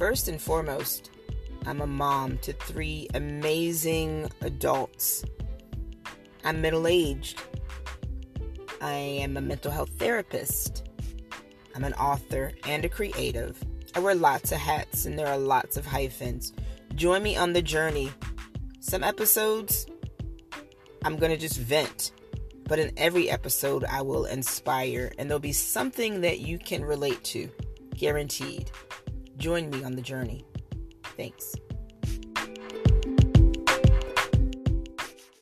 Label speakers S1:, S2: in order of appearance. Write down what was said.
S1: First and foremost, I'm a mom to three amazing adults. I'm middle aged. I am a mental health therapist. I'm an author and a creative. I wear lots of hats and there are lots of hyphens. Join me on the journey. Some episodes, I'm going to just vent. But in every episode, I will inspire, and there'll be something that you can relate to. Guaranteed. Join me on the journey. Thanks.